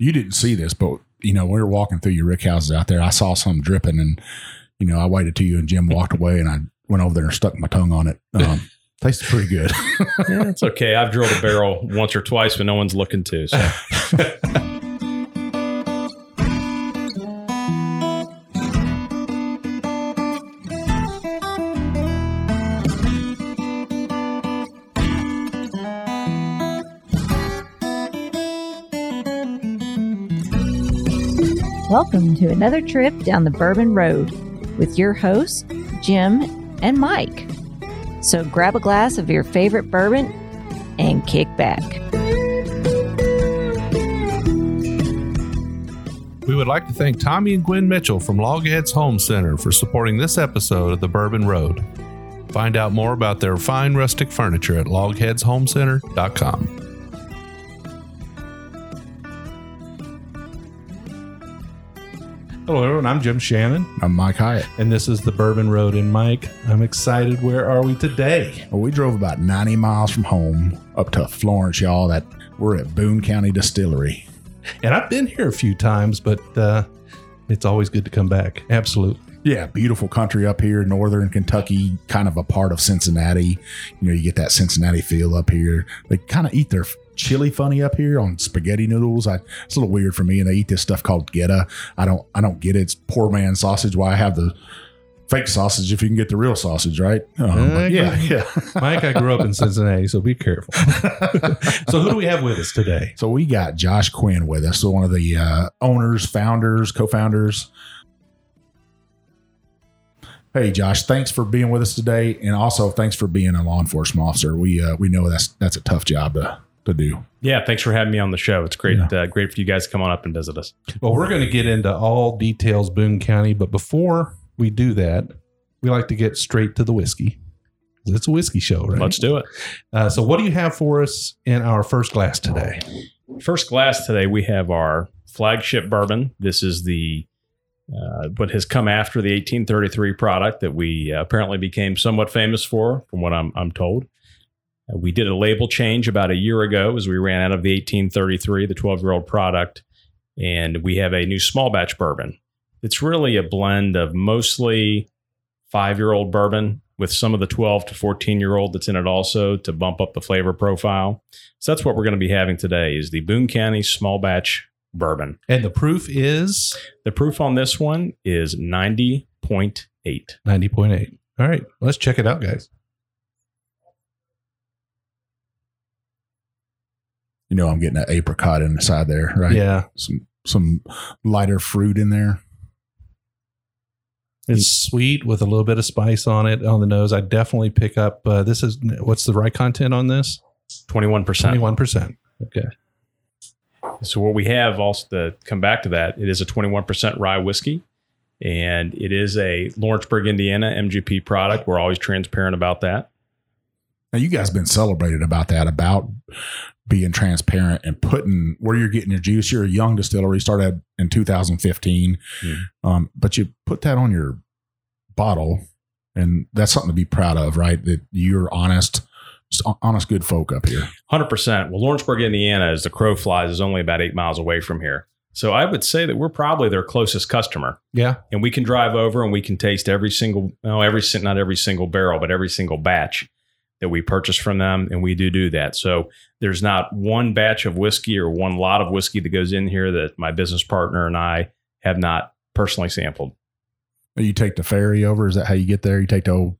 you didn't see this, but you know, we were walking through your rick houses out there. I saw some dripping, and you know, I waited till you and Jim walked away, and I went over there and stuck my tongue on it. Um, tasted pretty good. yeah, it's okay. I've drilled a barrel once or twice when no one's looking to. So. Welcome to another trip down the Bourbon Road with your hosts, Jim and Mike. So grab a glass of your favorite bourbon and kick back. We would like to thank Tommy and Gwen Mitchell from Logheads Home Center for supporting this episode of The Bourbon Road. Find out more about their fine rustic furniture at logheadshomecenter.com. Hello, everyone. I'm Jim Shannon, I'm Mike Hyatt. and this is the Bourbon Road. And Mike, I'm excited. Where are we today? Well, we drove about 90 miles from home up to Florence, y'all. That we're at Boone County Distillery. And I've been here a few times, but uh, it's always good to come back. Absolutely. Yeah, beautiful country up here, northern Kentucky, kind of a part of Cincinnati. You know, you get that Cincinnati feel up here. They kind of eat their chili funny up here on spaghetti noodles. I, it's a little weird for me, and they eat this stuff called goetta. I don't, I don't get it. It's poor man sausage. Why I have the fake sausage if you can get the real sausage, right? Um, yeah, yeah. Mike, I grew up in Cincinnati, so be careful. so, who do we have with us today? So we got Josh Quinn with us, so one of the uh, owners, founders, co-founders. Hey Josh, thanks for being with us today, and also thanks for being a law enforcement officer. We uh, we know that's that's a tough job to to do. yeah, thanks for having me on the show. It's great, uh, great for you guys to come on up and visit us. Well, we're going to get into all details Boone County, but before we do that, we like to get straight to the whiskey. It's a whiskey show, right? Let's do it. Uh, so, what do you have for us in our first glass today? First glass today, we have our flagship bourbon. This is the uh, what has come after the 1833 product that we uh, apparently became somewhat famous for, from what I'm, I'm told. Uh, we did a label change about a year ago as we ran out of the 1833, the 12 year old product, and we have a new small batch bourbon. It's really a blend of mostly five year old bourbon with some of the 12 to 14 year old that's in it also to bump up the flavor profile. So that's what we're going to be having today is the Boone County small batch bourbon. And the proof is The proof on this one is 90.8. 90.8. All right, let's check it out, guys. You know, I'm getting an apricot inside there, right? Yeah, some some lighter fruit in there. it's sweet with a little bit of spice on it on the nose. I definitely pick up. Uh, this is what's the rye content on this? 21%. 21%. Okay. So what we have also to come back to that, it is a 21% rye whiskey and it is a Lawrenceburg, Indiana MGP product. We're always transparent about that. Now you guys been celebrated about that, about being transparent and putting where you're getting your juice. You're a young distillery, started in 2015, Mhm. um, but you put that on your bottle, and that's something to be proud of, right? That you're honest, honest, good folk up here. 100%. Well, Lawrenceburg, Indiana, as the crow flies, is only about eight miles away from here. So I would say that we're probably their closest customer. Yeah. and we can drive over and we can taste every single no every not every single barrel but every single batch that we purchase from them and we do do that so there's not one batch of whiskey or one lot of whiskey that goes in here that my business partner and i have not personally sampled You take the ferry over. Is that how you get there? You take the old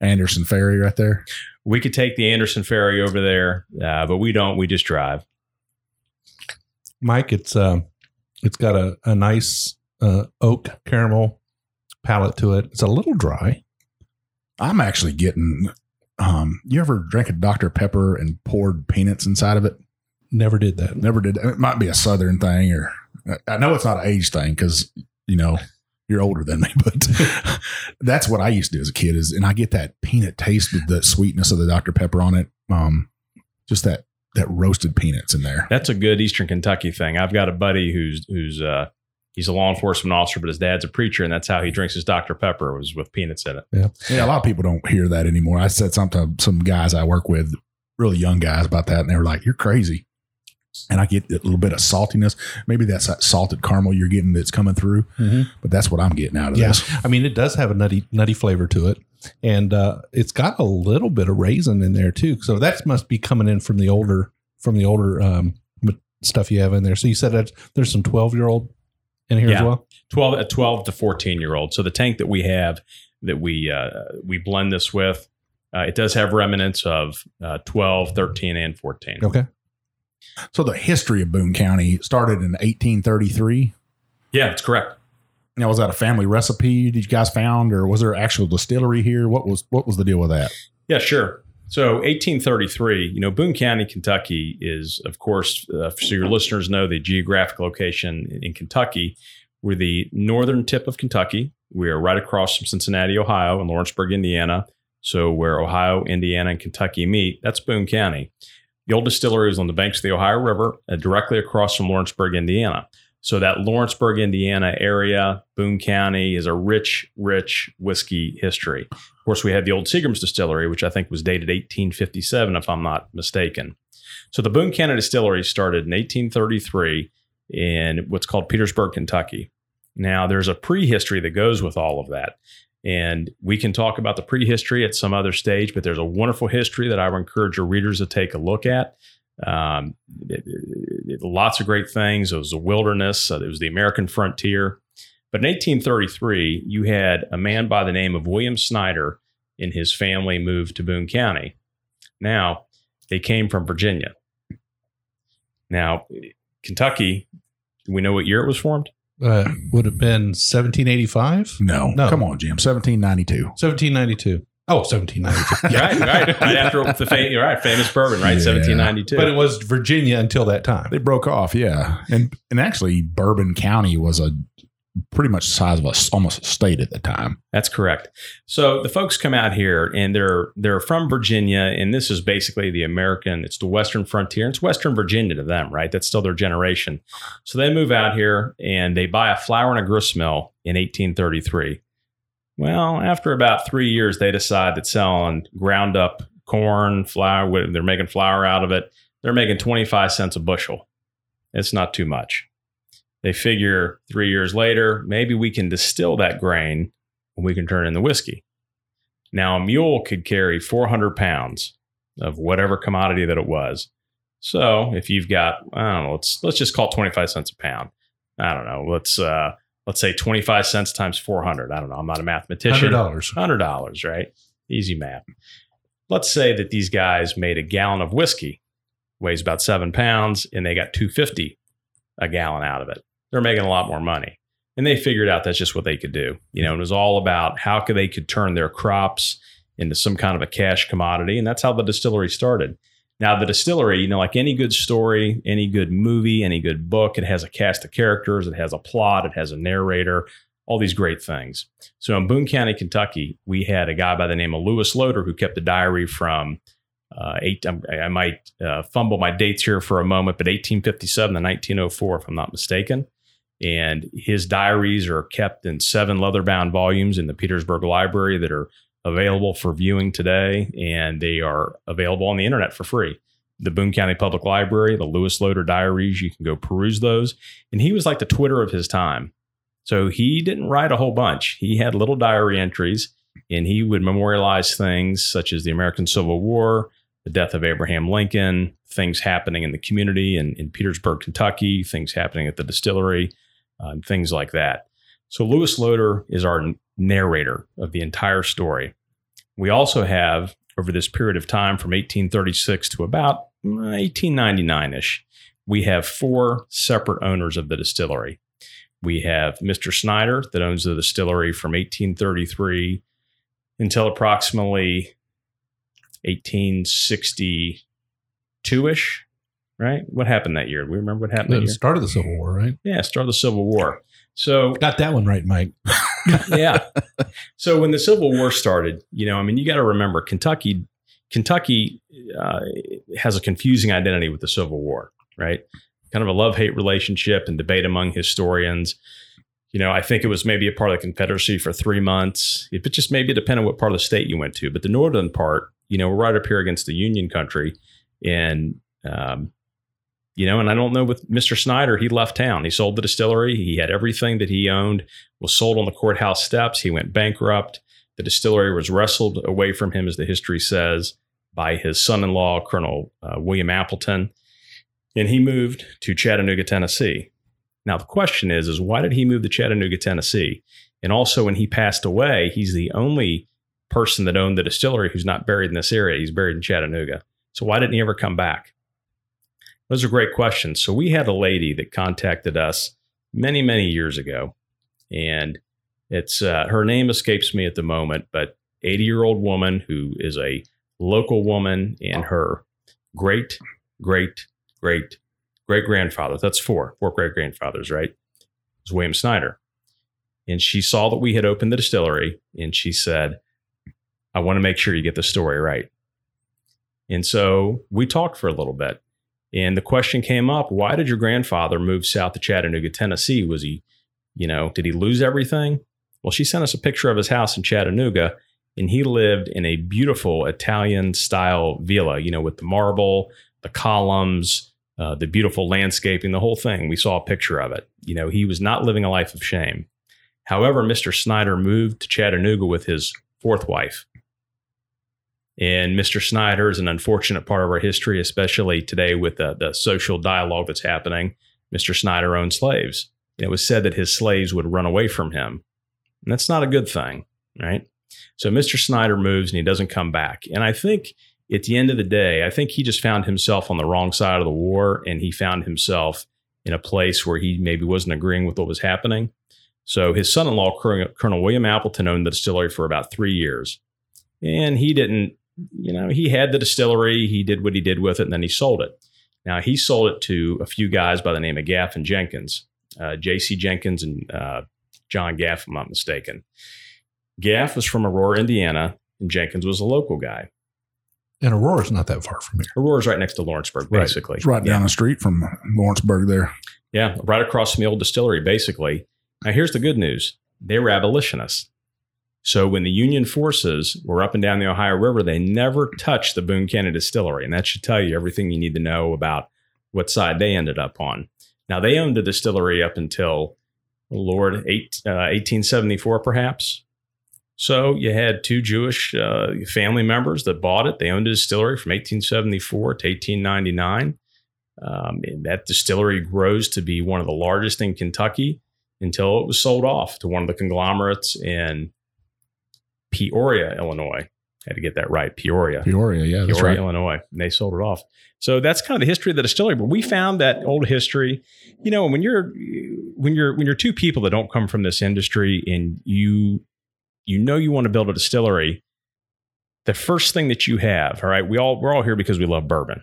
Anderson ferry right there. we could take the anderson ferry over there uh, but we don't we just drive Mike, it's uh, it's got a, a nice uh, oak caramel palate to it. It's a little dry. I'm actually getting. Um, you ever drank a Dr Pepper and poured peanuts inside of it? Never did that. Never did. It might be a Southern thing, or I know it's not an age thing because you know you're older than me, but that's what I used to do as a kid. Is and I get that peanut taste with the sweetness of the Dr Pepper on it. Um, just that that roasted peanuts in there. that's a good eastern kentucky thing i've got a buddy who's who's uh he's a law enforcement officer but his dad's a preacher and that's how he drinks his dr pepper was with peanuts in it Yeah, yeah. a lot of people don't hear that anymore. I said something to some guys I work with, really young guys, about that, and they were like, "You're crazy." and I get a little bit of saltiness. Maybe that's that salted caramel you're getting that's coming through, Mhm. but that's what I'm getting out of Yeah. this. I mean, it does have a nutty nutty flavor to it, and uh, it's got a little bit of raisin in there too. So that must be coming in from the older from the older um, stuff you have in there. So you said that there's some twelve year old in here as well. 12 a 12 to 14 year old so the tank that we have that we uh, we blend this with uh, it does have remnants of uh, 12 13 and 14 Okay. So the history of Boone County started in 1833. yeah that's correct Now, was that a family recipe that you guys found, or was there actual distillery here? What was what was the deal with that? yeah sure so 1833 you know boone county kentucky is of course uh, so your listeners know the geographic location in kentucky. We're the northern tip of kentucky. We are right across from cincinnati ohio and lawrenceburg indiana. So where ohio indiana and kentucky meet that's boone county. The old distillery was on the banks of the Ohio River, uh, directly across from Lawrenceburg, Indiana. So that Lawrenceburg, Indiana area, Boone County, is a rich, rich whiskey history. Of course, we had the old Seagram's distillery, which I think was dated 1857, if I'm not mistaken. So the Boone County distillery started in 1833 in what's called Petersburg, Kentucky. Now, there's a prehistory that goes with all of that. And we can talk about the prehistory at some other stage, but there's a wonderful history that I would encourage your readers to take a look at. Um, it- it- lots of great things. It was a wilderness, uh, it was the American frontier. But in 1833, you had a man by the name of William Snyder and his family moved to Boone County. Now, they came from Virginia. Now, Kentucky, we know what year it was formed? Uh, would have been 1785, No, No. come on, Jim. 1792. 1792. Oh, 1792. right, right, right after the fam- you're right, famous bourbon, right? Yeah. 1792. but it was Virginia until that time. They broke off, yeah, and and actually, Bourbon County was a pretty much the size of a almost a state at the time. That's correct. So the folks come out here and they're they're from Virginia, and this is basically the American. It's the Western frontier. It's Western Virginia to them, right? That's still their generation. So they move out here and they buy a flour and a grist mill in 1833. Well, after about three years, they decide that selling ground up corn, flour, they're making flour out of it. They're making 25 cents a bushel. It's not too much. They figure three years later, maybe we can distill that grain and we can turn it into whiskey. Now, a mule could carry 400 pounds of whatever commodity that it was. So if you've got, I don't know, let's let's just call it 25 cents a pound. I don't know. Let's uh, let's say 25 cents times 400. I don't know. I'm not a mathematician. $100. Hundred dollars, right? Easy math. Let's say that these guys made a gallon of whiskey, weighs about seven pounds, and they got two fifty a gallon out of it. They're making a lot more money, and they figured out that's just what they could do. You know, it was all about how could they could turn their crops into some kind of a cash commodity, and that's how the distillery started. Now, the distillery, you know, like any good story, any good movie, any good book, it has a cast of characters, it has a plot, it has a narrator, all these great things. So in Boone County, Kentucky, we had a guy by the name of Lewis Loder who kept a diary from uh, eight. I'm- I might uh, fumble my dates here for a moment, but 1857 to 1904, if I'm not mistaken. And his diaries are kept in seven leather-bound volumes in the Petersburg Library that are available for viewing today, and they are available on the internet for free. The Boone County Public Library, the Lewis Loder diaries, you can go peruse those. And he was like the Twitter of his time. So he didn't write a whole bunch. He had little diary entries and he would memorialize things such as the American Civil War, the death of Abraham Lincoln, things happening in the community in, in Petersburg, Kentucky, things happening at the distillery, and things like that. So Lewis Loder is our narrator of the entire story. We also have, over this period of time from 1836 to about 1899 ish, we have four separate owners of the distillery. We have Mr. Snyder that owns the distillery from 1833 until approximately 1862 ish, right? What happened that year? Do we remember what happened The start of the Civil War, right? Yeah, start of the Civil War. So Got that one right, Mike. yeah. So when the Civil War started, you know, I mean, you got to remember Kentucky. Kentucky uh, has a confusing identity with the Civil War, right? Kind of a love hate relationship and debate among historians. You know, I think it was maybe a part of the Confederacy for three months. It just maybe depended on what part of the state you went to. But the northern part, you know, we're right up here against the Union country, and um, You know, and I don't know with Mr. Snyder, he left town. He sold the distillery. He had everything that he owned was sold on the courthouse steps. He went bankrupt. The distillery was wrestled away from him, as the history says, by his son-in-law, Colonel uh, William Appleton, and he moved to Chattanooga, Tennessee. Now the question is, is why did he move to Chattanooga, Tennessee? And also, when he passed away, he's the only person that owned the distillery who's not buried in this area. He's buried in Chattanooga. So why didn't he ever come back? Those are great questions. So we had a lady that contacted us many, many years ago, and it's uh, her name escapes me at the moment, but 80 year old woman who is a local woman and her great, great, great, great grandfather. That's four, four great grandfathers, right? It was William Snyder. And she saw that we had opened the distillery and she said, I want to make sure you get the story right. And so we talked for a little bit. And the question came up why did your grandfather move south to Chattanooga, Tennessee? Was he, you know, did he lose everything? Well, she sent us a picture of his house in Chattanooga, and he lived in a beautiful Italian style villa, you know, with the marble, the columns, uh, the beautiful landscaping, the whole thing. We saw a picture of it. You know, he was not living a life of shame. However, Mr. Snyder moved to Chattanooga with his fourth wife. And Mr. Snyder is an unfortunate part of our history, especially today with the, the social dialogue that's happening. Mr. Snyder owned slaves. It was said that his slaves would run away from him. And that's not a good thing, right? So Mr. Snyder moves and he doesn't come back. And I think at the end of the day, I think he just found himself on the wrong side of the war and he found himself in a place where he maybe wasn't agreeing with what was happening. So his son in law, Colonel William Appleton, owned the distillery for about three years. And he didn't you know, he had the distillery, he did what he did with it, and then he sold it. Now, he sold it to a few guys by the name of Gaff and Jenkins, uh, J.C. Jenkins and uh, John Gaff, if I'm not mistaken. Gaff was from Aurora, Indiana, and Jenkins was a local guy. And Aurora's not that far from here. Aurora's right next to Lawrenceburg, basically. Right. It's right down the street from Lawrenceburg there. Yeah, right across from the old distillery, basically. Now, here's the good news they were abolitionists. So when the Union forces were up and down the Ohio River, they never touched the Boone County Distillery. And that should tell you everything you need to know about what side they ended up on. Now, they owned the distillery up until, Lord, eight, uh, 1874, perhaps. So you had two Jewish uh, family members that bought it. They owned a distillery from 1874 to 1899. Um, that distillery grows to be one of the largest in Kentucky until it was sold off to one of the conglomerates in Peoria, Illinois. I had to get that right. Peoria. Peoria, yeah. Peoria, right. Illinois. And they sold it off. So that's kind of the history of the distillery. But we found that old history, you know, when you're when you're when you're two people that don't come from this industry and you you know you want to build a distillery, the first thing that you have, all right, we all we're all here because we love bourbon.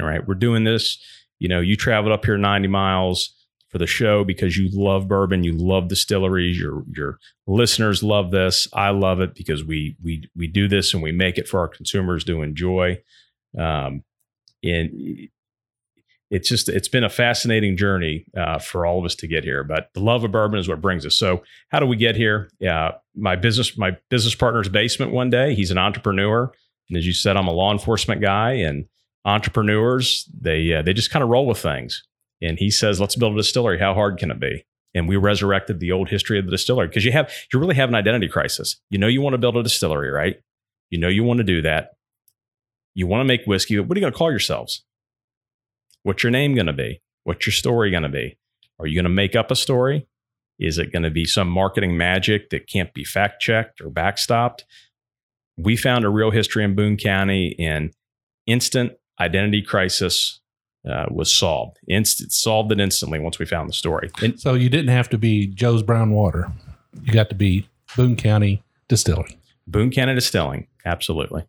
All right. We're doing this. You know, you traveled up here 90 miles for the show because you love bourbon, you love distilleries, your your listeners love this. I love it because we we we do this and we make it for our consumers to enjoy. Um, and it's just it's been a fascinating journey uh, for all of us to get here. But the love of bourbon is what brings us. So how do we get here? Uh, my business my business partner's basement one day. He's an entrepreneur, and as you said, I'm a law enforcement guy and entrepreneurs they uh, they just kind of roll with things and he says, let's build a distillery. How hard can it be? And we resurrected the old history of the distillery because you have, you really have an identity crisis. You know, you want to build a distillery, right? You know, you want to do that. You want to make whiskey. What are you going to call yourselves? What's your name going to be? What's your story going to be? Are you going to make up a story? Is it going to be some marketing magic that can't be fact checked or backstopped? We found a real history in Boone County and instant identity crisis uh, was solved. Instant solved it instantly once we found the story. And So you didn't have to be Joe's Brown Water. You got to be Boone County Distilling. Boone County Distilling, absolutely.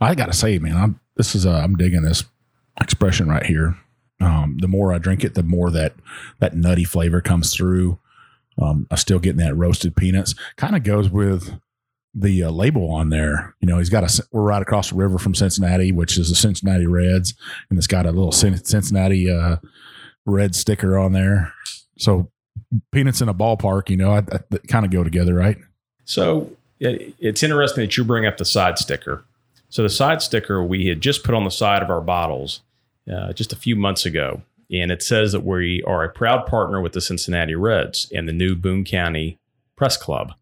I got to say, man, I'm, this is, uh, I'm digging this expression right here. Um, the more I drink it, the more that, that nutty flavor comes through. Um, I'm still getting that roasted peanuts. Kind of goes with the uh, label on there. You know, he's got a. We're right across the river from Cincinnati, which is the Cincinnati Reds, and it's got a little Cincinnati uh, red sticker on there. So peanuts in a ballpark, you know, I, I, kind of go together, right? So it, it's interesting that you bring up the side sticker. So the side sticker we had just put on the side of our bottles, uh, just a few months ago, and it says that we are a proud partner with the Cincinnati Reds and the new Boone County Press Club.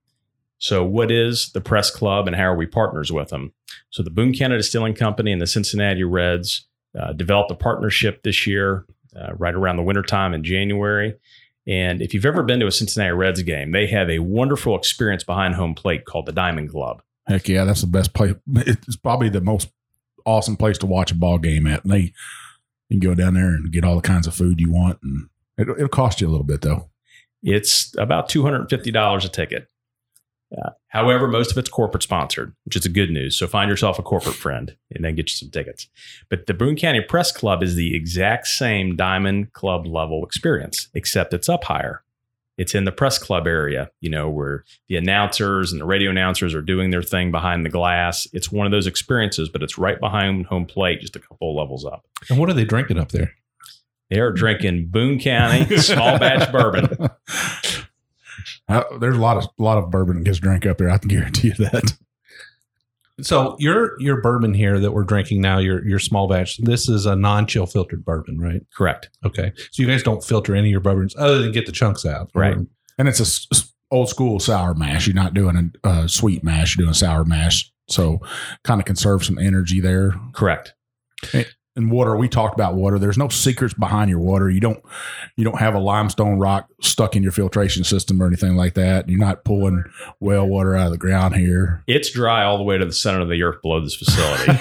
So, what is the Press Club and how are we partners with them? So, the Boone County Distilling Company and the Cincinnati Reds uh, developed a partnership this year, uh, right around the wintertime in January. And if you've ever been to a Cincinnati Reds game, they have a wonderful experience behind home plate called the Diamond Club. Heck yeah, that's the best place. It's probably the most awesome place to watch a ball game at. And they you can go down there and get all the kinds of food you want, and it'll, it'll cost you a little bit though. It's about two hundred and fifty dollars a ticket. Uh, however, most of it's corporate sponsored, which is a good news. So find yourself a corporate friend and then get you some tickets. But the Boone County Press Club is the exact same Diamond Club level experience, except it's up higher. It's in the press club area, you know, where the announcers and the radio announcers are doing their thing behind the glass. It's one of those experiences, but it's right behind home plate, just a couple of levels up. And what are they drinking up there? They are drinking Boone County small batch bourbon. Uh, there's a lot of a lot of bourbon that gets drank up there. I can guarantee you that. So your your bourbon here that we're drinking now, your your small batch, this is a non chill filtered bourbon, right? Correct. Okay. So you guys don't filter any of your bourbons other than get the chunks out, Right. Or- And it's a s- s- old school sour mash. You're not doing a uh, sweet mash. You're doing a sour mash. So kind of conserve some energy there. Correct. And water, we talked about water. There's no secrets behind your water. You don't you don't have a limestone rock stuck in your filtration system or anything like that. You're not pulling well water out of the ground here. It's dry all the way to the center of the earth below this facility.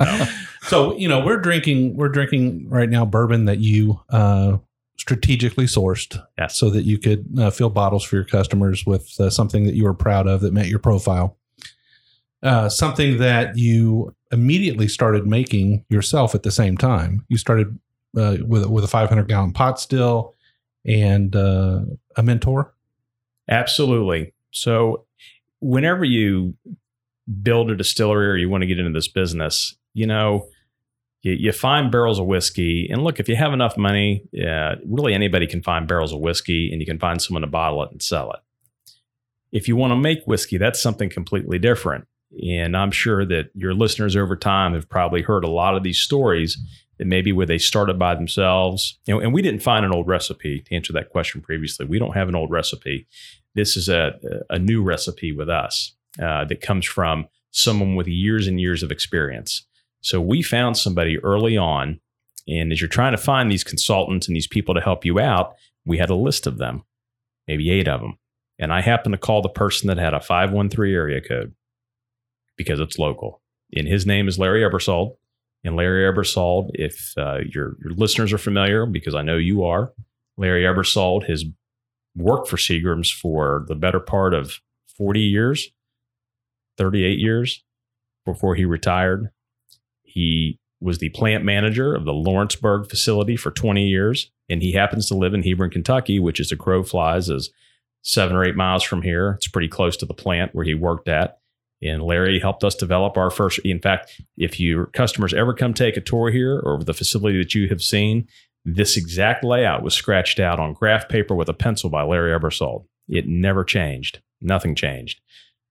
No. So you know we're drinking we're drinking right now bourbon that you uh, strategically sourced, Yes. so that you could uh, fill bottles for your customers with uh, something that you were proud of that met your profile. Uh, something that you immediately started making yourself at the same time. You started uh, with with a 500 gallon pot still and uh, a mentor. Absolutely. So, whenever you build a distillery or you want to get into this business, you know, you, find barrels of whiskey. And look, if you have enough money, uh, really anybody can find barrels of whiskey and you can find someone to bottle it and sell it. If you want to make whiskey, that's something completely different. And I'm sure that your listeners over time have probably heard a lot of these stories that maybe where they started by themselves. You know, and we didn't find an old recipe to answer that question previously. We don't have an old recipe this is a, a new recipe with us uh, that comes from someone with years and years of experience. So we found somebody early on, and as you're trying to find these consultants and these people to help you out, we had a list of them, maybe eight of them. And I happened to call the person that had a 513 area code because it's local. And his name is Larry Ebersold. And Larry Ebersold, if uh, your, your listeners are familiar, because I know you are, Larry Ebersold has worked for Seagram's for the better part of 40 years, 38 years before he retired. He was the plant manager of the Lawrenceburg facility for 20 years, and he happens to live in Hebron, Kentucky, which is a crow flies is seven or eight miles from here. It's pretty close to the plant where he worked at. And Larry helped us develop our first. In fact, if your customers ever come take a tour here or the facility that you have seen, this exact layout was scratched out on graph paper with a pencil by Larry Ebersold. It never changed. Nothing changed.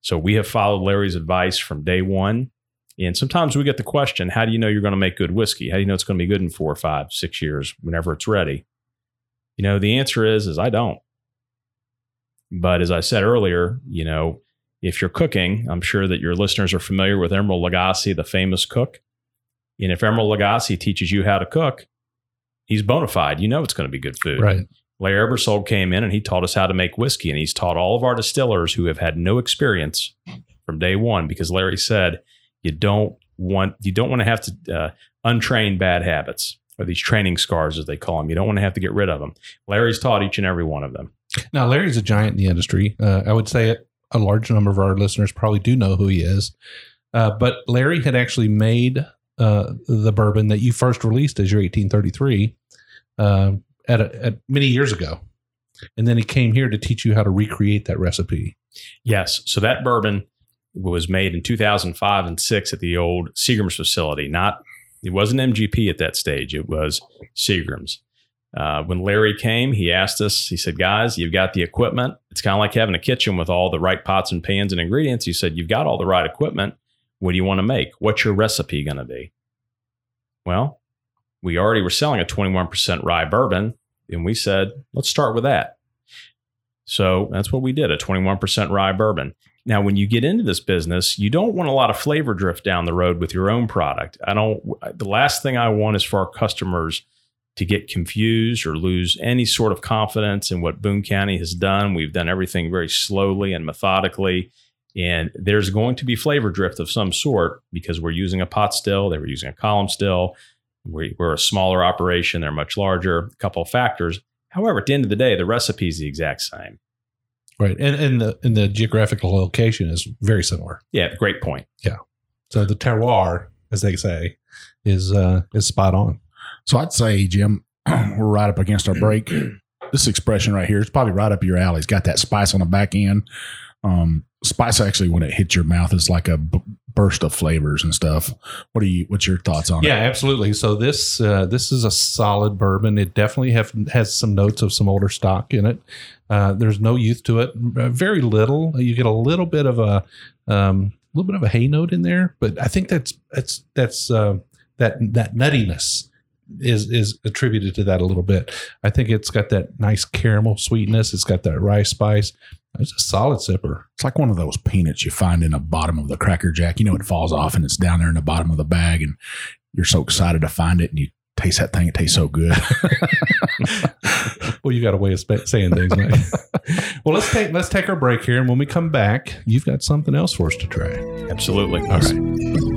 So we have followed Larry's advice from day one. And sometimes we get the question, how do you know you're going to make good whiskey? How do you know it's going to be good in four, five, six years, whenever it's ready? You know, the answer is, is I don't. But as I said earlier, you know, if you're cooking, I'm sure that your listeners are familiar with Emeril Lagasse, the famous cook. And if Emeril Lagasse teaches you how to cook, he's bona fide. You know it's going to be good food. Right. Larry Ebersold came in and he taught us how to make whiskey, and he's taught all of our distillers who have had no experience from day one because Larry said you don't want you don't want to have to uh, untrain bad habits or these training scars as they call them. You don't want to have to get rid of them. Larry's taught each and every one of them. Now, Larry's a giant in the industry. Uh, I would say it, a large number of our listeners probably do know who he is. Uh, but Larry had actually made uh, the bourbon that you first released as your 1833 uh, at, a, at many years ago. And then he came here to teach you how to recreate that recipe. Yes. So that bourbon was made in 2005 and six at the old Seagram's facility. Not it wasn't MGP at that stage. It was Seagram's. Uh, when Larry came, he asked us. He said, "Guys, you've got the equipment. It's kind of like having a kitchen with all the right pots and pans and ingredients." He said, "You've got all the right equipment. What do you want to make? What's your recipe going to be?" Well, we already were selling a 21% rye bourbon, and we said, let's start with that. So that's what we did a 21% rye bourbon. Now, when you get into this business, you don't want a lot of flavor drift down the road with your own product. I don't, the last thing I want is for our customers to get confused or lose any sort of confidence in what Boone County has done. We've done everything very slowly and methodically. And there's going to be flavor drift of some sort because we're using a pot still, they were using a column still. We, we're a smaller operation, they're much larger, a couple of factors. However, at the end of the day, the recipe is the exact same. Right. And and the and the geographical location is very similar. Yeah, great point. Yeah. So the terroir, as they say, is uh is spot on. So I'd say, Jim, we're right up against our break. This expression right here is probably right up your alley. It's got that spice on the back end. Um, spice actually, when it hits your mouth, is like a b- burst of flavors and stuff. What are you? What's your thoughts on Yeah, it? Yeah, absolutely. So this uh, this is a solid bourbon. It definitely have has some notes of some older stock in it. Uh, there's no youth to it. Very little. You get a little bit of a um, little bit of a hay note in there, but I think that's that's that's uh, that that nuttiness is is attributed to that a little bit. I think it's got that nice caramel sweetness. It's got that rice spice. It's a solid sipper. It's like one of those peanuts you find in the bottom of the Cracker Jack. You know, it falls off and it's down there in the bottom of the bag, and you're so excited to find it, and you taste that thing. It tastes so good. Well, you got a way of spa- saying things, Mike. well, let's take let's take our break here, and when we come back, you've got something else for us to try. Absolutely. All right.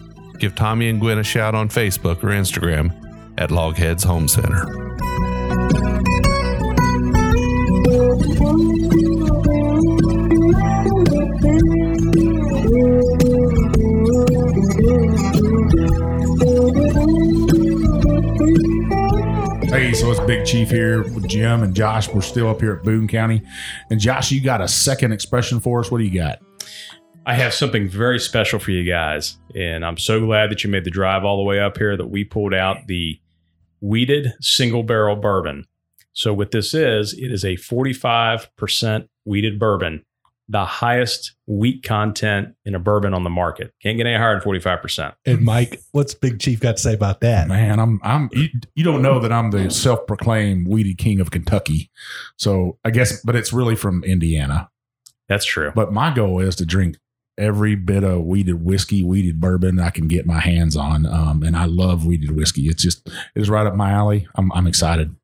give Tommy and Gwen a shout on Facebook or Instagram at Logheads Home Center. Hey, so it's Big Chief here with Jim and Josh. We're still up here at Boone County. And Josh, you got a second expression for us. What do you got? I have something very special for you guys. And I'm so glad that you made the drive all the way up here that we pulled out the wheated single barrel bourbon. So, what this is, it is a 45% wheated bourbon, the highest wheat content in a bourbon on the market. Can't get any higher than 45%. And Mike, what's Big Chief got to say about that? Man, I'm I'm you, you don't know that I'm the self-proclaimed weedy king of Kentucky. So I guess but it's really from Indiana. That's true. But my goal is to drink every bit of wheated whiskey, wheated bourbon I can get my hands on. Um, and I love wheated whiskey. It's just it is right up my alley. I'm I'm excited.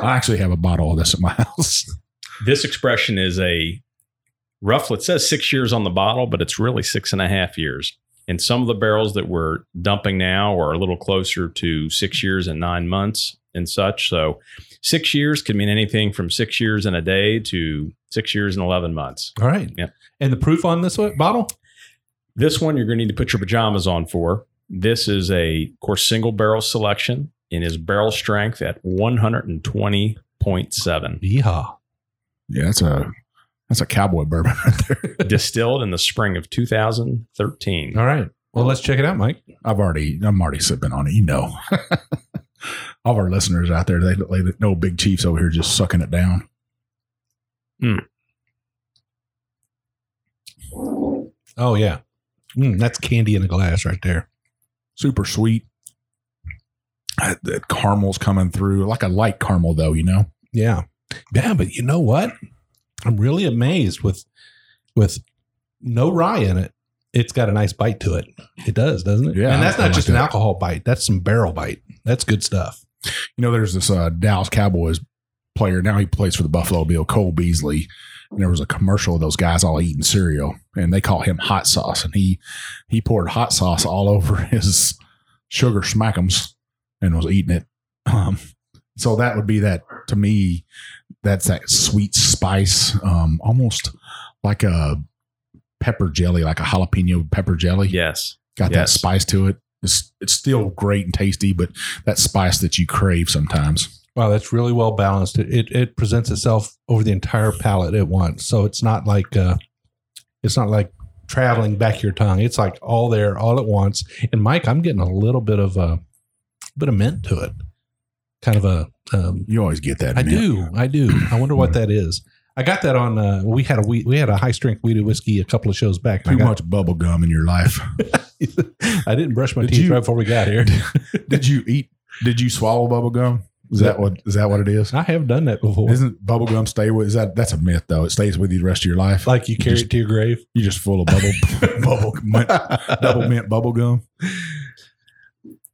I actually have a bottle of this at my house. This expression is a roughly, it says six years on the bottle, but it's really six and a half years. And some of the barrels that we're dumping now are a little closer to six years and nine months and such. So six years could mean anything from six years and a day to six years and 11 months. All right. Yep. And the proof on this one, bottle? This one you're going to need to put your pajamas on for. This is a, of course, single barrel selection and is barrel strength at 120.7. Yeehaw. Yeah, that's a that's a cowboy bourbon right there. Distilled in the spring of 2013. All right. Well, let's check it out, Mike. I've already I'm already sipping on it. You know. All of our listeners out there, they, they know Big Chief's over here just sucking it down. Oh, yeah. Mm, that's candy in a glass right there. Super sweet. Uh, The caramel's coming through like a light caramel, though. You know, Yeah. Yeah, but you know what? I'm really amazed with with no rye in it. It's got a nice bite to it. It does, doesn't it? Yeah, And that's I not like just an that. alcohol bite. That's some barrel bite. That's good stuff. You know, there's this uh, Dallas Cowboys player. Now he plays for the Buffalo Bill, Cole Beasley. And there was a commercial of those guys all eating cereal, and they call him hot sauce. And he he poured hot sauce all over his sugar smackums and was eating it. Um, so that would be that to me. That's that sweet spice, um, almost like a pepper jelly, like a jalapeno pepper jelly. Yes. got that spice to it. It's it's still great and tasty, but that spice that you crave sometimes. Wow, that's really well balanced. It, it it presents itself over the entire palate at once. So it's not like uh it's not like traveling back your tongue. It's like all there all at once. And Mike, I'm getting a little bit of a bit of mint to it. Kind of a um You always get that. I mint. do. I do. I wonder what that is. I got that on uh we had a we, we had a high strength wheated whiskey a couple of shows back. Too got- much bubble gum in your life. I didn't brush my Did teeth you- right before we got here. did you eat? Did you swallow bubble gum? Is that what is that what it is? I have done that before. Isn't bubble gum stay with? Is that that's a myth though? It stays with you the rest of your life. like you carry just- it to your grave. You're just full of bubble bubble mint, double mint bubble gum.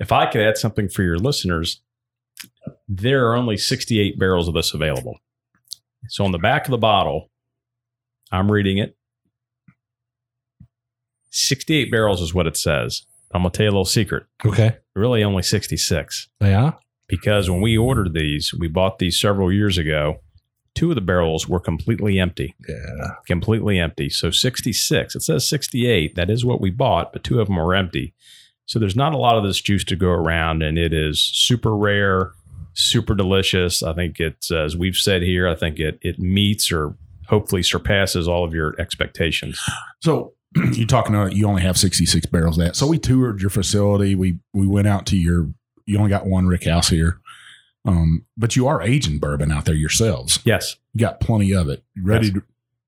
If I could add something for your listeners, there are only 68 barrels of this available. So on the back of the bottle, I'm reading it. 68 barrels is what it says. I'm going to tell you a little secret. Okay. Really only 66 Yeah. because when we ordered these, we bought these several years ago. Two of the barrels were completely empty, Yeah. completely empty. So 66, it says 68. That is what we bought, but two of them were empty. So there's not a lot of this juice to go around, and it is super rare, super delicious. I think it's, as we've said here, I think it, it meets or hopefully surpasses all of your expectations. So you're talking about you only have 66 barrels of that. So we toured your facility. We we went out to your you only got one rick house here. Um, but you are aging bourbon out there yourselves. Yes. You got plenty of it. Ready Yes. to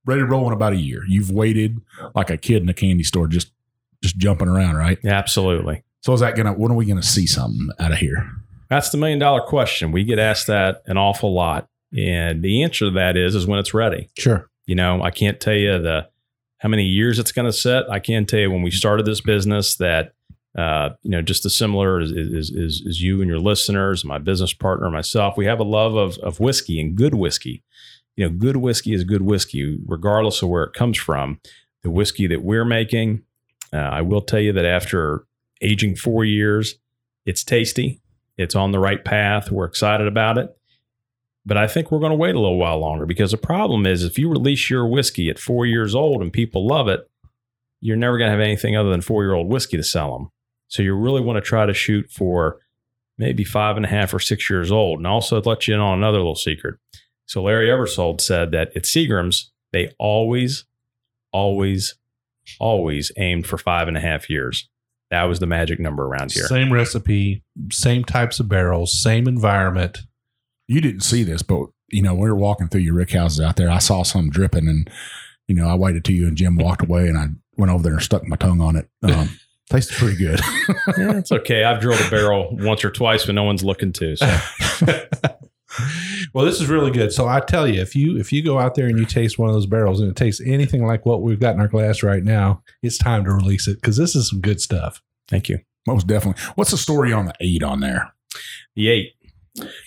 ready to roll in about a year. You've waited like a kid in a candy store just just jumping around, right? Absolutely. So is that gonna when are we gonna see something out of here? That's the million dollar question. We get asked that an awful lot. And the answer to that is is when it's ready. Sure. You know, I can't tell you the how many years it's going to set. I can tell you when we started this business that uh, you know, just as similar as, as, as, as you and your listeners, my business partner, myself, we have a love of, of whiskey and good whiskey. You know, good whiskey is good whiskey, regardless of where it comes from. The whiskey that we're making, uh, I will tell you that after aging four years, it's tasty. It's on the right path. We're excited about it. But I think we're going to wait a little while longer because the problem is if you release your whiskey at four years old and people love it, you're never going to have anything other than four year old whiskey to sell them. So you really want to try to shoot for maybe five and a half or six years old. And also let you in on another little secret. So Larry Ebersold said that at Seagram's, they always, always, always aimed for five and a half years. That was the magic number around here. Same recipe, same types of barrels, same environment. You didn't see this, but you know, when we were walking through your rick houses out there. I saw some dripping and you know, I waited till you and Jim walked away and I went over there and stuck my tongue on it. Um, tasted pretty good. Yeah, it's okay. I've drilled a barrel once or twice when no one's looking to. So well, this is really good. So I tell you, if you if you go out there and you taste one of those barrels and it tastes anything like what we've got in our glass right now, it's time to release it because this is some good stuff. thank you. Most definitely. What's the story on the eight on there? The eight.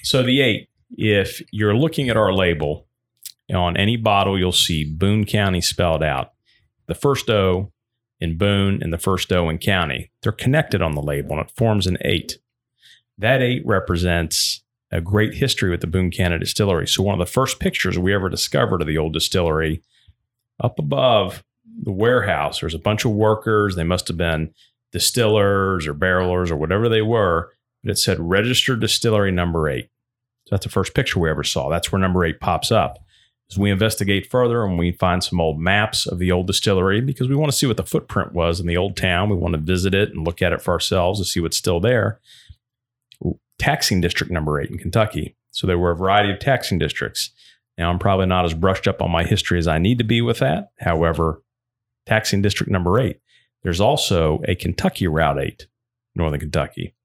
So the eight, if you're looking at our label on any bottle, you'll see Boone County spelled out. The first O in Boone and the first O in County. They're connected on the label and it forms an eight. That eight represents a great history with the Boone County Distillery. So one of the first pictures we ever discovered of the old distillery, up above the warehouse, there's a bunch of workers. They must have been distillers or barrelers or whatever they were but it said registered distillery number eight. So that's the first picture we ever saw. That's where number eight pops up. As we investigate further and we find some old maps of the old distillery because we want to see what the footprint was in the old town. We want to visit it and look at it for ourselves to see what's still there. Taxing district number eight in Kentucky. So there were a variety of taxing districts. Now, I'm probably not as brushed up on my history as I need to be with that. However, taxing district number eight. There's also a Kentucky Route 8, Northern Kentucky.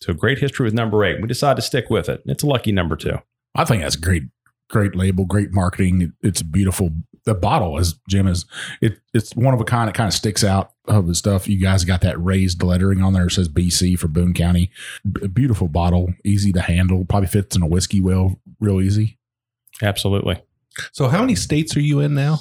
So great history with number eight. We decided to stick with it. It's a lucky number two. I think that's great, great label, great marketing. It, it's beautiful. The bottle is Jim is it. It's one of a kind. It kind of sticks out of the stuff. You guys got that raised lettering on there. It says BC for Boone County. B- beautiful bottle, easy to handle. Probably fits in a whiskey well, real easy. Absolutely. So how many states are you in now?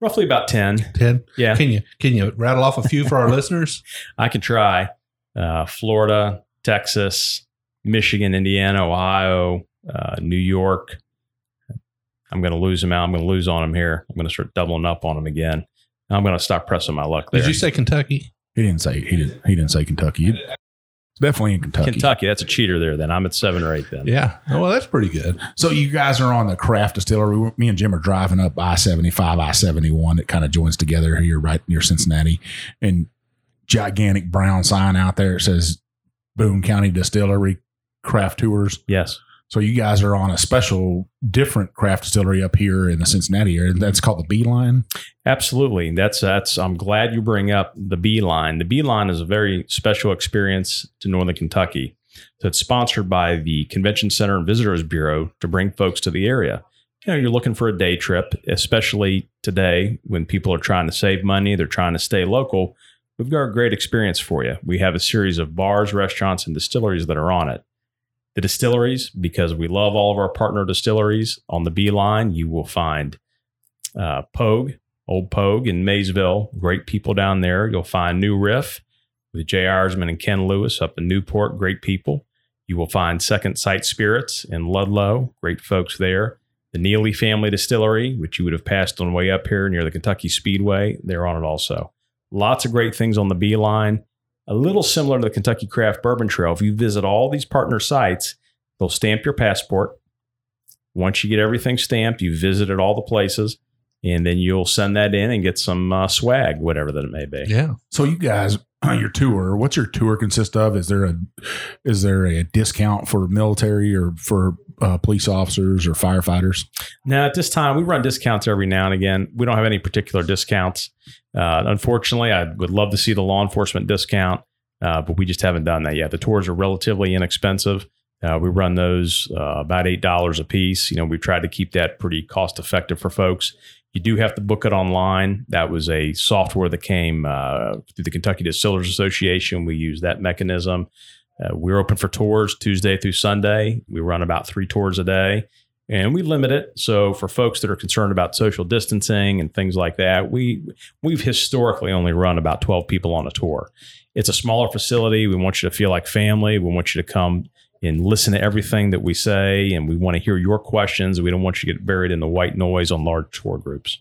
Roughly about 10. Ten. Yeah. Can you can you rattle off a few for our listeners? I could try uh, Florida, Texas, Michigan, Indiana, Ohio, uh, New York. I'm going to lose them out. I'm going to lose on them here. I'm going to start doubling up on them again. I'm going to stop pressing my luck there. Did you say Kentucky? He didn't say he didn't. He didn't say Kentucky. It's definitely in Kentucky. Kentucky? That's a cheater there. Then I'm at seven or eight. Then Yeah. Oh, well, that's pretty good. So you guys are on the craft distillery. Me and Jim are driving up I seventy five, I seventy one. It kind of joins together here, right near Cincinnati, and gigantic brown sign out there. It says Boone County Distillery Craft Tours. yes, So you guys are on a special, different craft distillery up here in the Cincinnati area. That's called the Beeline. absolutely. That's that's. I'm glad you bring up the Beeline. The Beeline is a very special experience to Northern Kentucky. So it's sponsored by the Convention Center and Visitors Bureau to bring folks to the area. You know, you're looking for a day trip, especially today when people are trying to save money, they're trying to stay local. We've got a great experience for you. We have a series of bars, restaurants, and distilleries that are on it. The distilleries, because we love all of our partner distilleries on the Beeline, you will find uh, Pogue, Old Pogue in Maysville. Great people down there. You'll find New Riff with Jay Erisman and Ken Lewis up in Newport. Great people. You will find Second Sight Spirits in Ludlow. Great folks there. The Neeley Family Distillery, which you would have passed on the way up here near the Kentucky Speedway, they're on it also. Lots of great things on the Beeline. A little similar to the Kentucky Craft Bourbon Trail. If you visit all these partner sites, they'll stamp your passport. Once you get everything stamped, you visited all the places, and then you'll send that in and get some uh, swag, whatever that it may be. Yeah. So you guys, your tour, what's your tour consist of? Is there a is there a discount for military or for uh, police officers or firefighters? Now, at this time, we run discounts every now and again. We don't have any particular discounts. Uh, unfortunately, I would love to see the law enforcement discount, uh, but we just haven't done that yet. The tours are relatively inexpensive. Uh, we run those uh, about eight dollars a piece. You know, we've tried to keep that pretty cost effective for folks. You do have to book it online. That was a software that came uh, through the Kentucky Distillers Association. We use that mechanism. Uh, we're open for tours Tuesday through Sunday. We run about three tours a day and we limit it. So for folks that are concerned about social distancing and things like that, we we've historically only run about 12 people on a tour. It's a smaller facility. We want you to feel like family. We want you to come and listen to everything that we say, and we want to hear your questions. We don't want you to get buried in the white noise on large tour groups.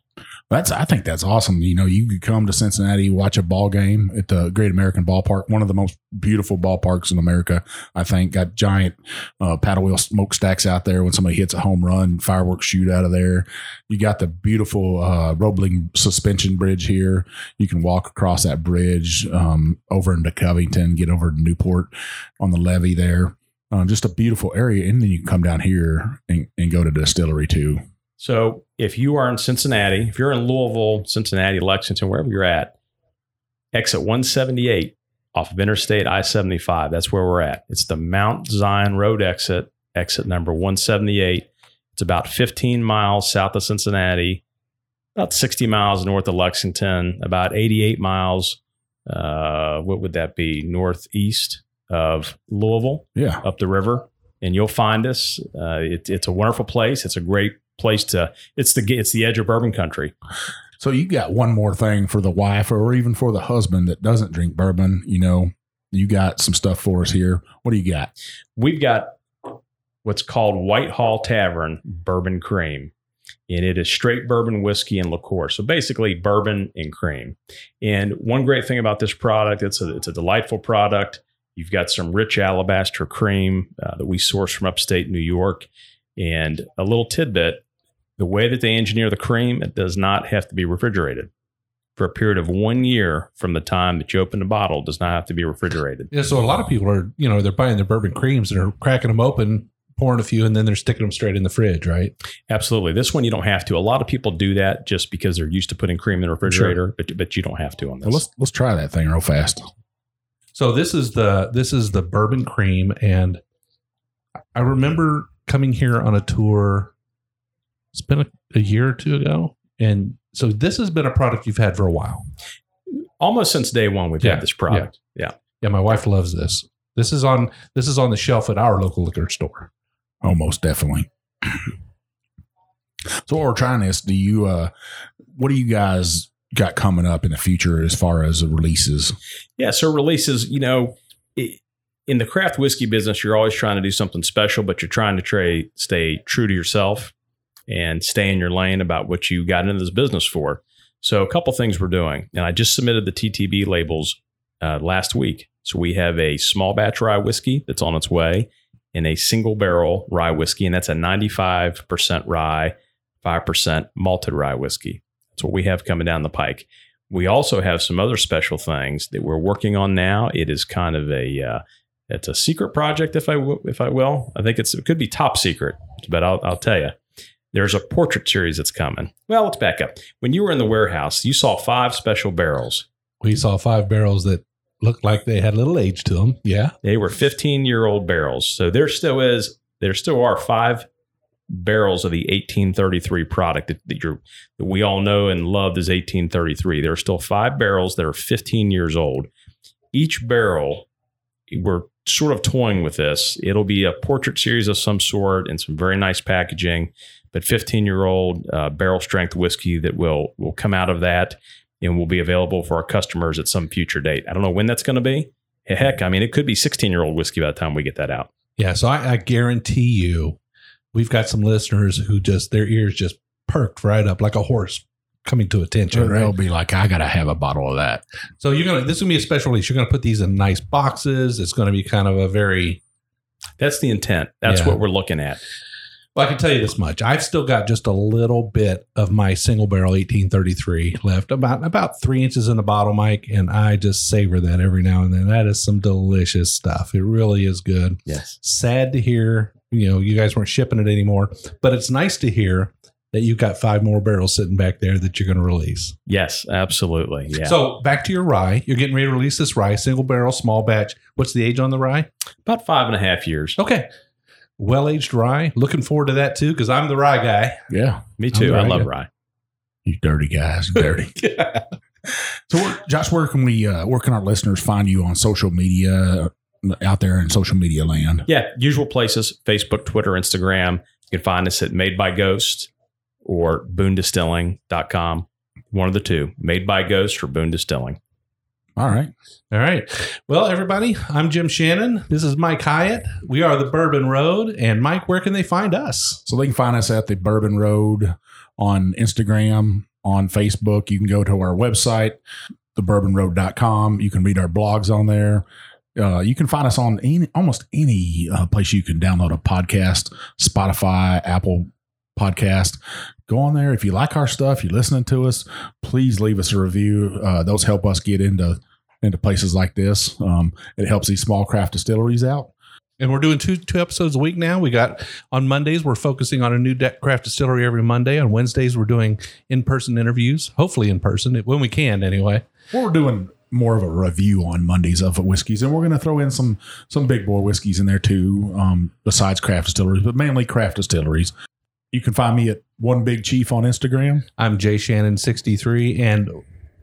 That's I think that's awesome. You know, you could come to Cincinnati, watch a ball game at the Great American Ballpark, one of the most beautiful ballparks in America. I think got giant uh, paddle wheel smokestacks out there when somebody hits a home run, fireworks shoot out of there. You got the beautiful uh, Roebling suspension bridge here. You can walk across that bridge um, over into Covington, get over to Newport on the levee there. Um, just a beautiful area, and then you come down here and, and go to distillery too. So if you are in Cincinnati, if you're in Louisville, Cincinnati, Lexington, wherever you're at, exit 178 off of Interstate I 75. That's where we're at. It's the Mount Zion Road exit, exit number 178. It's about 15 miles south of Cincinnati, about 60 miles north of Lexington, about 88 miles. Uh, what would that be? Northeast of Louisville Yeah. up the river, and you'll find us. Uh, it, it's a wonderful place. It's a great place to. It's the it's the edge of bourbon country. So you got one more thing for the wife or even for the husband that doesn't drink bourbon, you know, you got some stuff for us here. What do you got? We've got what's called Whitehall Tavern Bourbon Cream. And it is straight bourbon whiskey and liqueur. So basically bourbon and cream. And one great thing about this product, it's a it's a delightful product. You've got some rich alabaster cream uh, that we source from upstate New York. And a little tidbit the way that they engineer the cream, it does not have to be refrigerated. For a period of one year from the time that you open the bottle, does not have to be refrigerated. Yeah. So a lot of people are, you know, they're buying their bourbon creams and are cracking them open, pouring a few, and then they're sticking them straight in the fridge, right? Absolutely. This one you don't have to. A lot of people do that just because they're used to putting cream in the refrigerator, but but you don't have to on Well, this. let's let's try that thing real fast. So this is the this is the bourbon cream, and I remember coming here on a tour. It's been a, a year or two ago, and so this has been a product you've had for a while. Almost since day one, we've Yeah, had this product. Yeah. Yeah, my wife loves this. This is on this is on the shelf at our local liquor store. Almost definitely. so while we're trying this, do you uh what do you guys got coming up in the future as far as the releases? Yeah. So releases, you know, in the craft whiskey business, you're always trying to do something special, but you're trying to tray, stay true to yourself and stay in your lane about what you got into this business for. So a couple things we're doing, and I just submitted the TTB labels uh, last week. So we have a small batch rye whiskey that's on its way, and a single barrel rye whiskey, and that's a 95% rye, 5% malted rye whiskey. That's what we have coming down the pike. We also have some other special things that we're working on now. It is kind of a uh, it's a secret project, if I w- if I will. I think it's it could be top secret, but I'll I'll tell you. There's a portrait series that's coming. Well, let's back up. When you were in the warehouse, you saw five special barrels. We saw five barrels that looked like they had a little age to them. Yeah. They were 15 year old barrels. So there still is, there still are five barrels of the 1833 product that, that that we all know and love is 1833. There are still five barrels that are 15 years old. Each barrel, we're sort of toying with this. It'll be a portrait series of some sort and some very nice packaging, but 15 year old uh, barrel strength whiskey that will will come out of that and will be available for our customers at some future date. I don't know when that's going to be. Heck, I mean, it could be 16 year old whiskey by the time we get that out. Yeah. So I, I guarantee you, we've got some listeners who just their ears just perked right up like a horse coming to attention. They'll be like, I gotta have a bottle of that. So you're gonna this is gonna be a special release. You're gonna put these in nice boxes. It's gonna be kind of a very That's the intent. That's Yeah. what we're looking at. Well, I can tell you this much. I've still got just a little bit of my single barrel 1833 left, about about three inches in the bottle, Mike, and I just savor that every now and then. That is some delicious stuff. It really is good. Yes. Sad to hear, you know, you guys weren't shipping it anymore, but it's nice to hear that you've got five more barrels sitting back there that you're going to release. Yes, absolutely. Yeah. So back to your rye. You're getting ready to release this rye, single barrel, small batch. What's the age on the rye? about five and a half years. Okay. Well aged rye. Looking forward to that too, because I'm the rye guy. Yeah. Me too. I'm I right. love rye. You dirty guys, dirty. So, where, Josh, where can we, uh, where can our listeners find you on social media out there in social media land? Yeah, usual places Facebook, Twitter, Instagram. You can find us at Made by Ghost or boonedistilling.com. One of the two, Made by Ghost or Boone Distilling. All right. All right. Well, everybody, I'm Jim Shannon. This is Mike Hyatt. We are the Bourbon Road. And Mike, where can they find us? So they can find us at the Bourbon Road on Instagram, on Facebook. You can go to our website, thebourbonroad.com. You can read our blogs on there. Uh, you can find us on any, almost any uh, place you can download a podcast, Spotify, Apple Podcast. Go on there. If you like our stuff, you're listening to us, please leave us a review. Uh, those help us get into into places like this. Um, it helps these small craft distilleries out. And we're doing two two episodes a week now. We got on Mondays, we're focusing on a new de- craft distillery every Monday. On Wednesdays, we're doing in person interviews, hopefully in person, when we can anyway. We're doing more of a review on Mondays of whiskeys, and we're going to throw in some some big boy whiskeys in there too, um, besides craft distilleries, but mainly craft distilleries. You can find me at One Big Chief on Instagram. I'm Jay Shannon63. And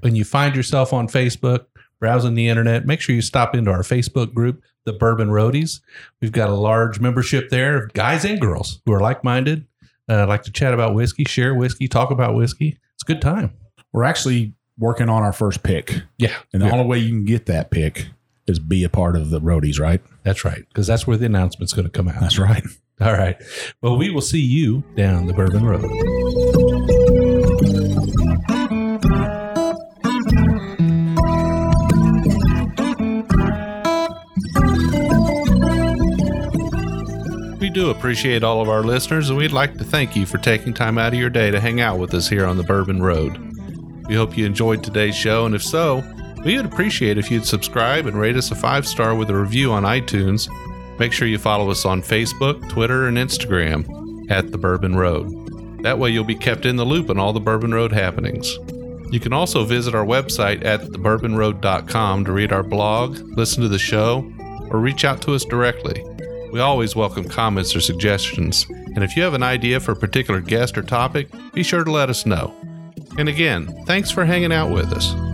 when you find yourself on Facebook, browsing the internet, make sure you stop into our Facebook group, the Bourbon Roadies. We've got a large membership there of guys and girls who are like minded, uh, like to chat about whiskey, share whiskey, talk about whiskey. It's a good time. We're actually working on our first pick, Yeah. and the Yeah. only way you can get that pick is be a part of the roadies, right? That's right. Because that's where the announcement's going to come out. That's right. All right. Well, we will see you down the Bourbon Road. We do appreciate all of our listeners, and we'd like to thank you for taking time out of your day to hang out with us here on the Bourbon Road. We hope you enjoyed today's show, and if so, we would appreciate if you'd subscribe and rate us a five star with a review on iTunes. Make sure you follow us on Facebook, Twitter, and Instagram at The Bourbon Road. That way you'll be kept in the loop on all the Bourbon Road happenings. You can also visit our website at thebourbonroad.com to read our blog, listen to the show, or reach out to us directly. We always welcome comments or suggestions, and if you have an idea for a particular guest or topic, be sure to let us know. And again, thanks for hanging out with us.